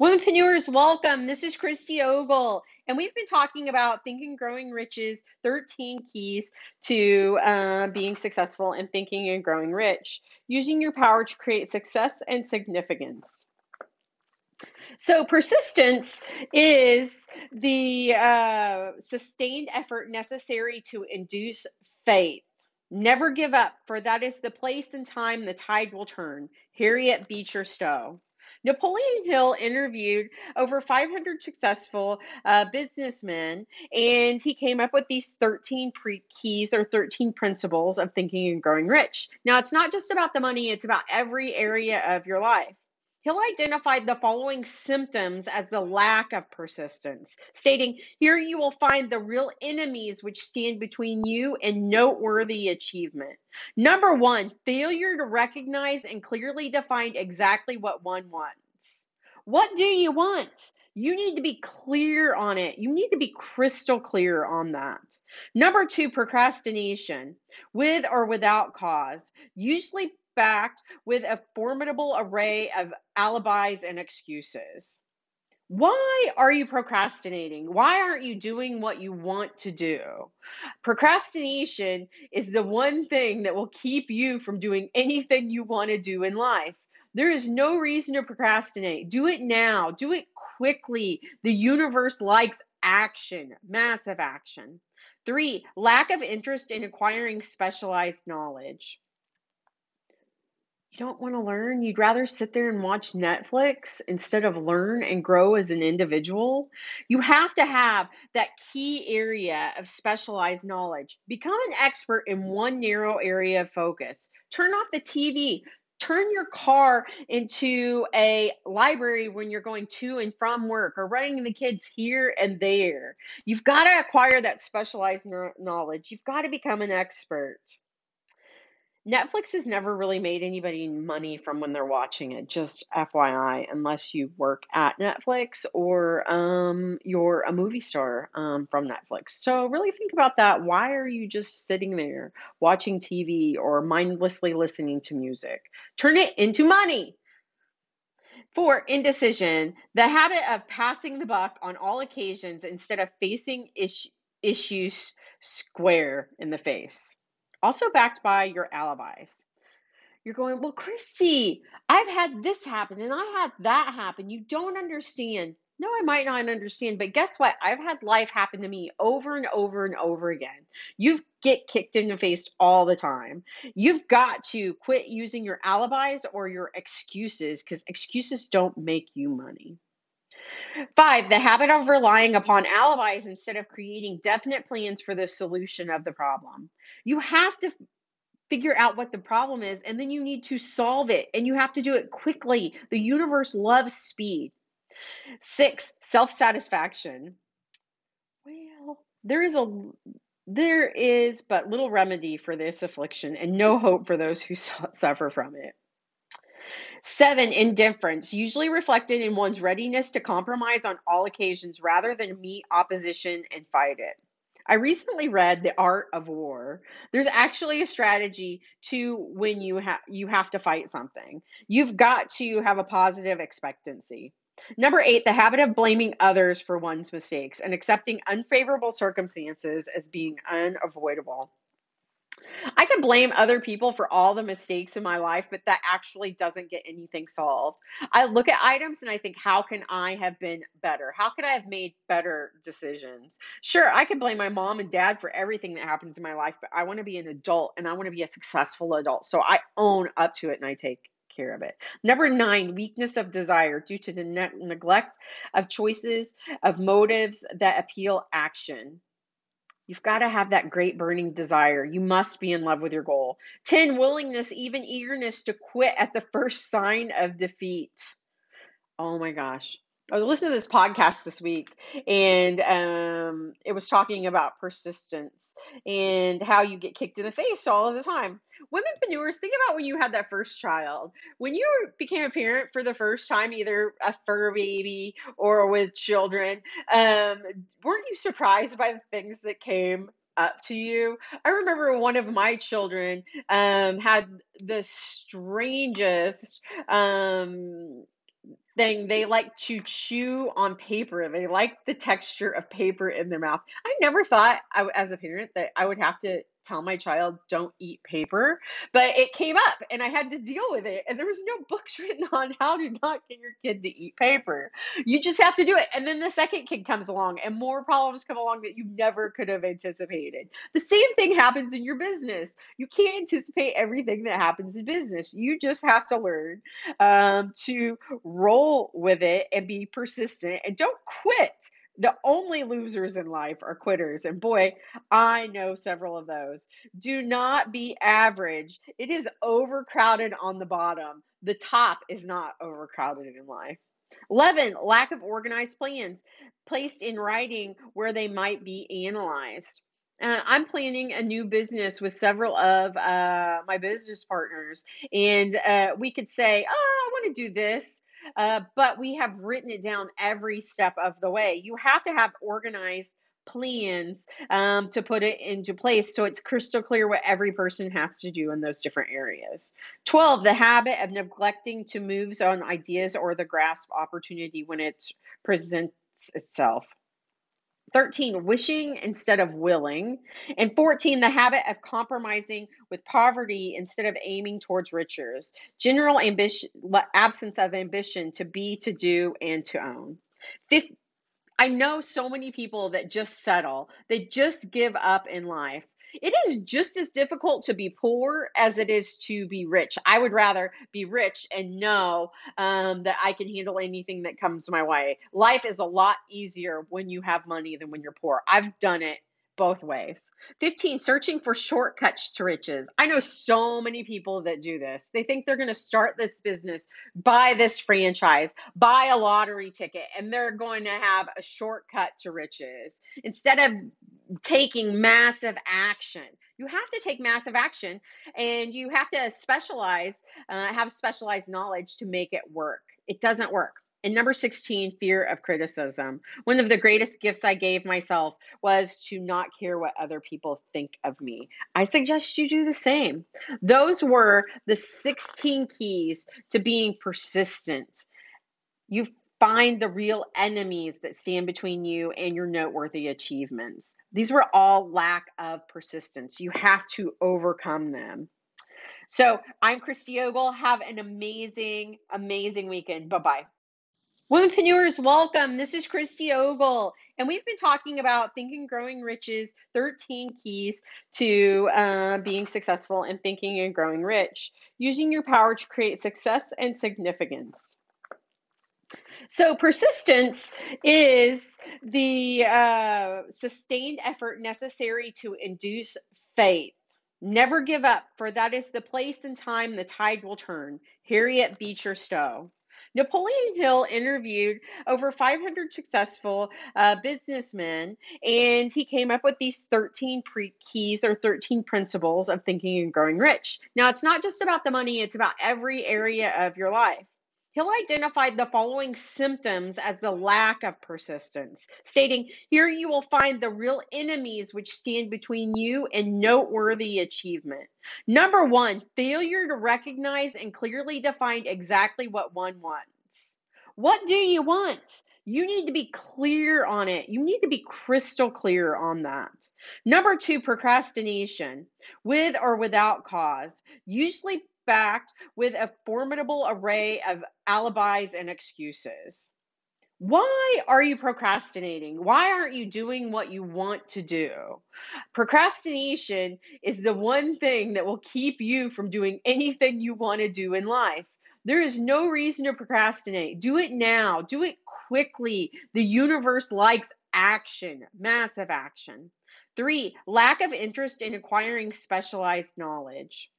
Womenpreneurs, welcome. This is Christy Ogle, and we've been talking about Thinking Growing Rich's 13 keys to uh, being successful in thinking and growing rich, using your power to create success and significance. So, persistence is the uh, sustained effort necessary to induce faith. Never give up, for that is the place and time the tide will turn. Harriet Beecher Stowe. Napoleon Hill interviewed over 500 successful uh, businessmen, and he came up with these 13 pre- keys or 13 principles of thinking and growing rich. Now, it's not just about the money, it's about every area of your life. Hill identified the following symptoms as the lack of persistence, stating, Here you will find the real enemies which stand between you and noteworthy achievement. Number one, failure to recognize and clearly define exactly what one wants. What do you want? You need to be clear on it. You need to be crystal clear on that. Number two, procrastination, with or without cause. Usually backed with a formidable array of alibis and excuses. Why are you procrastinating? Why aren't you doing what you want to do? Procrastination is the one thing that will keep you from doing anything you want to do in life. There is no reason to procrastinate. Do it now, do it quickly. The universe likes action, massive action. Three, lack of interest in acquiring specialized knowledge don't want to learn, you'd rather sit there and watch Netflix instead of learn and grow as an individual, you have to have that key area of specialized knowledge. Become an expert in one narrow area of focus. Turn off the TV. Turn your car into a library when you're going to and from work or running the kids here and there. You've got to acquire that specialized knowledge. You've got to become an expert. Netflix has never really made anybody money from when they're watching it, just FYI, unless you work at Netflix or um, you're a movie star um, from Netflix. So, really think about that. Why are you just sitting there watching TV or mindlessly listening to music? Turn it into money. Four, indecision, the habit of passing the buck on all occasions instead of facing is- issues square in the face also backed by your alibis. You're going, well, Christy, I've had this happen and I had that happen. You don't understand. No, I might not understand, but guess what? I've had life happen to me over and over and over again. You get kicked in the face all the time. You've got to quit using your alibis or your excuses because excuses don't make you money. Five, the habit of relying upon alibis instead of creating definite plans for the solution of the problem. You have to figure out what the problem is and then you need to solve it and you have to do it quickly. The universe loves speed. Six, self satisfaction. Well, there is a there is but little remedy for this affliction and no hope for those who suffer from it. Seven, indifference, usually reflected in one's readiness to compromise on all occasions rather than meet opposition and fight it. I recently read The Art of War. There's actually a strategy to when you have you have to fight something. You've got to have a positive expectancy. Number 8, the habit of blaming others for one's mistakes and accepting unfavorable circumstances as being unavoidable. I can blame other people for all the mistakes in my life, but that actually doesn't get anything solved. I look at items and I think, how can I have been better? How could I have made better decisions? Sure, I can blame my mom and dad for everything that happens in my life, but I want to be an adult and I want to be a successful adult. So I own up to it and I take care of it. Number nine, weakness of desire due to the ne- neglect of choices, of motives that appeal action. You've got to have that great burning desire. You must be in love with your goal. 10, willingness, even eagerness to quit at the first sign of defeat. Oh my gosh. I was listening to this podcast this week, and um, it was talking about persistence and how you get kicked in the face all of the time. Women Womenpreneurs, think about when you had that first child. When you became a parent for the first time, either a fur baby or with children, um, weren't you surprised by the things that came up to you. I remember one of my children um, had the strangest um, thing. They like to chew on paper. They like the texture of paper in their mouth. I never thought, I, as a parent, that I would have to tell my child don't eat paper but it came up and i had to deal with it and there was no books written on how to not get your kid to eat paper. You just have to do it and then the second kid comes along and more problems come along that you never could have anticipated. The same thing happens in your business. You can't anticipate everything that happens in business. You just have to learn um, to roll with it and be persistent and don't quit the only losers in life are quitters. And boy, I know several of those. Do not be average. It is overcrowded on the bottom. The top is not overcrowded in life. 11. Lack of organized plans placed in writing where they might be analyzed. Uh, I'm planning a new business with several of uh, my business partners, and uh, we could say, Oh, I want to do this uh, but we have written it down every step of the way. You have to have organized plans um, to put it into place so it's crystal clear what every person has to do in those different areas. 12, the habit of neglecting to move on ideas or the grasp opportunity when it presents itself. 13, wishing instead of willing. And 14, the habit of compromising with poverty instead of aiming towards riches. General ambition, absence of ambition to be, to do, and to own. Fifth, I know so many people that just settle, they just give up in life. It is just as difficult to be poor as it is to be rich. I would rather be rich and know um, that I can handle anything that comes my way. Life is a lot easier when you have money than when you're poor. I've done it both ways. 15, searching for shortcuts to riches. I know so many people that do this. They think they're going to start this business, buy this franchise, buy a lottery ticket, and they're going to have a shortcut to riches instead of taking massive action. You have to take massive action and you have to specialize, uh, have specialized knowledge to make it work. It doesn't work. And number 16, fear of criticism. One of the greatest gifts I gave myself was to not care what other people think of me. I suggest you do the same. Those were the 16 keys to being persistent. You find the real enemies that stand between you and your noteworthy achievements. These were all lack of persistence. You have to overcome them. So I'm Christy Ogle. Have an amazing, amazing weekend. Bye bye. Womenpreneurs, welcome. This is Christy Ogle, and we've been talking about Thinking Growing Rich's 13 keys to uh, being successful in thinking and growing rich, using your power to create success and significance. So, persistence is the uh, sustained effort necessary to induce faith. Never give up, for that is the place and time the tide will turn. Harriet Beecher Stowe. Napoleon Hill interviewed over 500 successful uh, businessmen, and he came up with these 13 pre- keys or 13 principles of thinking and growing rich. Now, it's not just about the money, it's about every area of your life. Hill identified the following symptoms as the lack of persistence, stating, Here you will find the real enemies which stand between you and noteworthy achievement. Number one, failure to recognize and clearly define exactly what one wants. What do you want? You need to be clear on it. You need to be crystal clear on that. Number two, procrastination, with or without cause. Usually backed with a formidable array of alibis and excuses. Why are you procrastinating? Why aren't you doing what you want to do? Procrastination is the one thing that will keep you from doing anything you want to do in life. There is no reason to procrastinate. Do it now, do it quickly. The universe likes action, massive action. Three, lack of interest in acquiring specialized knowledge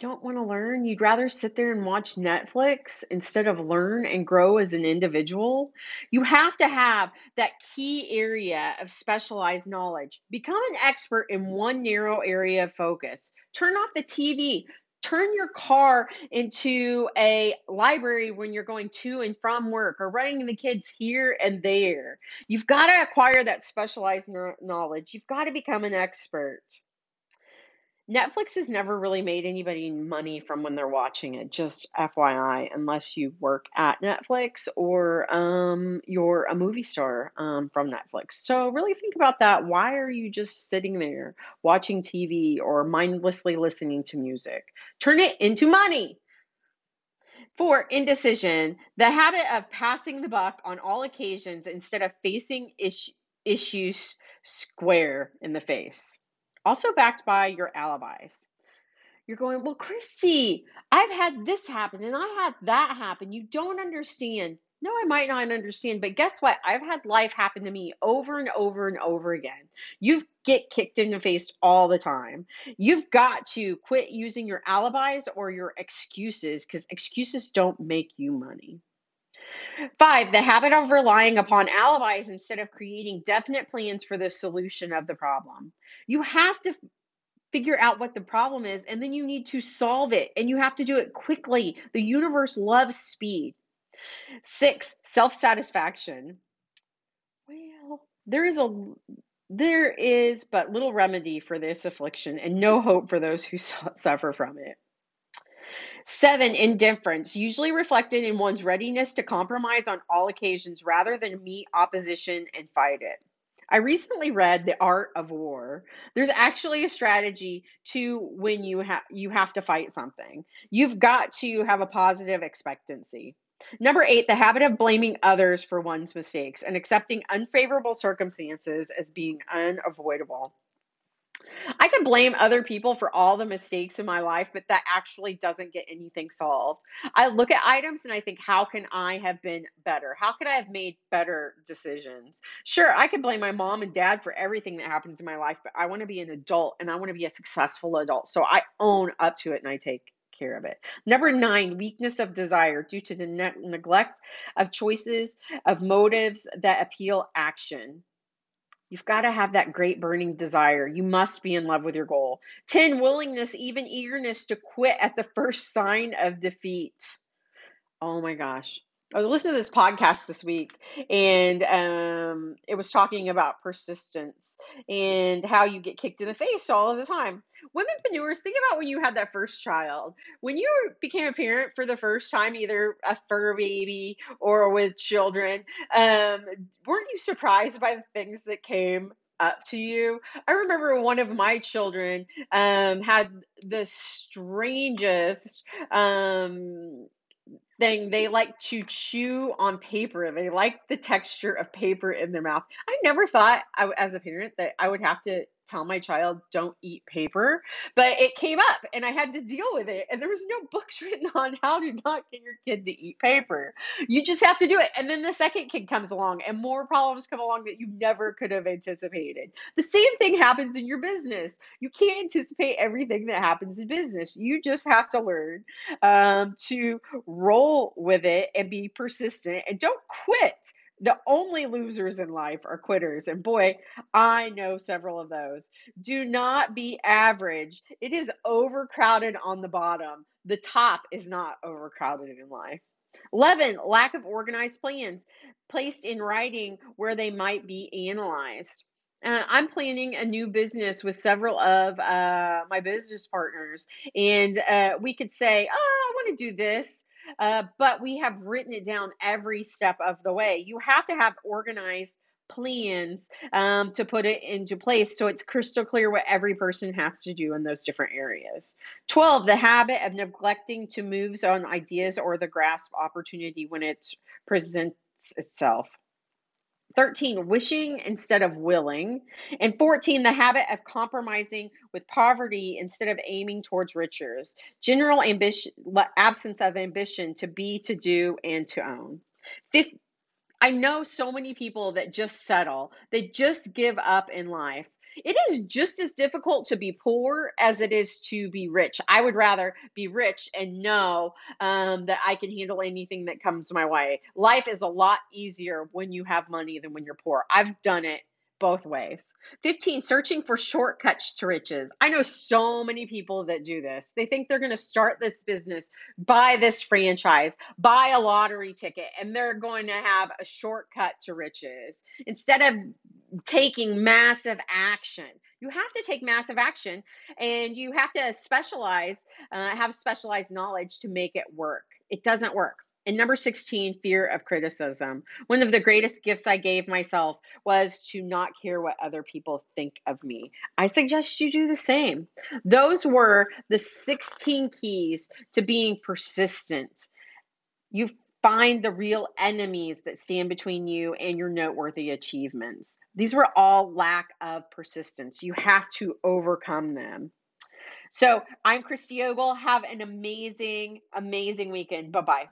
don't want to learn, you'd rather sit there and watch Netflix instead of learn and grow as an individual, you have to have that key area of specialized knowledge. Become an expert in one narrow area of focus. Turn off the TV. Turn your car into a library when you're going to and from work or running the kids here and there. You've got to acquire that specialized knowledge. You've got to become an expert. Netflix has never really made anybody money from when they're watching it, just FYI, unless you work at Netflix or um, you're a movie star um, from Netflix. So, really think about that. Why are you just sitting there watching TV or mindlessly listening to music? Turn it into money. Four, indecision, the habit of passing the buck on all occasions instead of facing is- issues square in the face also backed by your alibis. You're going, well, Christy, I've had this happen and I had that happen. You don't understand. No, I might not understand, but guess what? I've had life happen to me over and over and over again. You get kicked in the face all the time. You've got to quit using your alibis or your excuses because excuses don't make you money. Five, the habit of relying upon alibis instead of creating definite plans for the solution of the problem. You have to figure out what the problem is and then you need to solve it and you have to do it quickly. The universe loves speed. Six, self satisfaction. Well, there is a there is but little remedy for this affliction and no hope for those who suffer from it. Seven, indifference, usually reflected in one's readiness to compromise on all occasions rather than meet opposition and fight it. I recently read The Art of War. There's actually a strategy to when you have you have to fight something. You've got to have a positive expectancy. Number 8, the habit of blaming others for one's mistakes and accepting unfavorable circumstances as being unavoidable. I can blame other people for all the mistakes in my life, but that actually doesn't get anything solved. I look at items and I think, how can I have been better? How could I have made better decisions? Sure, I can blame my mom and dad for everything that happens in my life, but I want to be an adult and I want to be a successful adult. So I own up to it and I take care of it. Number nine, weakness of desire due to the ne- neglect of choices, of motives that appeal action. You've got to have that great burning desire. You must be in love with your goal. 10, willingness, even eagerness to quit at the first sign of defeat. Oh my gosh. I was listening to this podcast this week, and um, it was talking about persistence and how you get kicked in the face all of the time. Womenpreneurs, think about when you had that first child. When you became a parent for the first time, either a fur baby or with children, um, weren't you surprised by the things that came up to you. I remember one of my children um, had the strangest um, thing. They like to chew on paper. They like the texture of paper in their mouth. I never thought, I, as a parent, that I would have to tell my child don't eat paper, but it came up and I had to deal with it. And there was no books written on how to not get your kid to eat paper. You just have to do it. And then the second kid comes along and more problems come along that you never could have anticipated. The same thing happens in your business. You can't anticipate everything that happens in business. You just have to learn um, to roll with it and be persistent and don't quit the only losers in life are quitters. And boy, I know several of those. Do not be average. It is overcrowded on the bottom. The top is not overcrowded in life. 11. Lack of organized plans placed in writing where they might be analyzed. Uh, I'm planning a new business with several of uh, my business partners, and uh, we could say, Oh, I want to do this uh, but we have written it down every step of the way. You have to have organized plans um, to put it into place so it's crystal clear what every person has to do in those different areas. 12, the habit of neglecting to move on ideas or the grasp opportunity when it presents itself. 13, wishing instead of willing. And 14, the habit of compromising with poverty instead of aiming towards riches. General ambition, absence of ambition to be, to do, and to own. I know so many people that just settle, they just give up in life. It is just as difficult to be poor as it is to be rich. I would rather be rich and know um, that I can handle anything that comes my way. Life is a lot easier when you have money than when you're poor. I've done it both ways. 15, searching for shortcuts to riches. I know so many people that do this. They think they're going to start this business, buy this franchise, buy a lottery ticket, and they're going to have a shortcut to riches. Instead of taking massive action. You have to take massive action and you have to specialize, uh, have specialized knowledge to make it work. It doesn't work. And number 16, fear of criticism. One of the greatest gifts I gave myself was to not care what other people think of me. I suggest you do the same. Those were the 16 keys to being persistent. You find the real enemies that stand between you and your noteworthy achievements. These were all lack of persistence. You have to overcome them. So I'm Christy Ogle. Have an amazing, amazing weekend. Bye bye.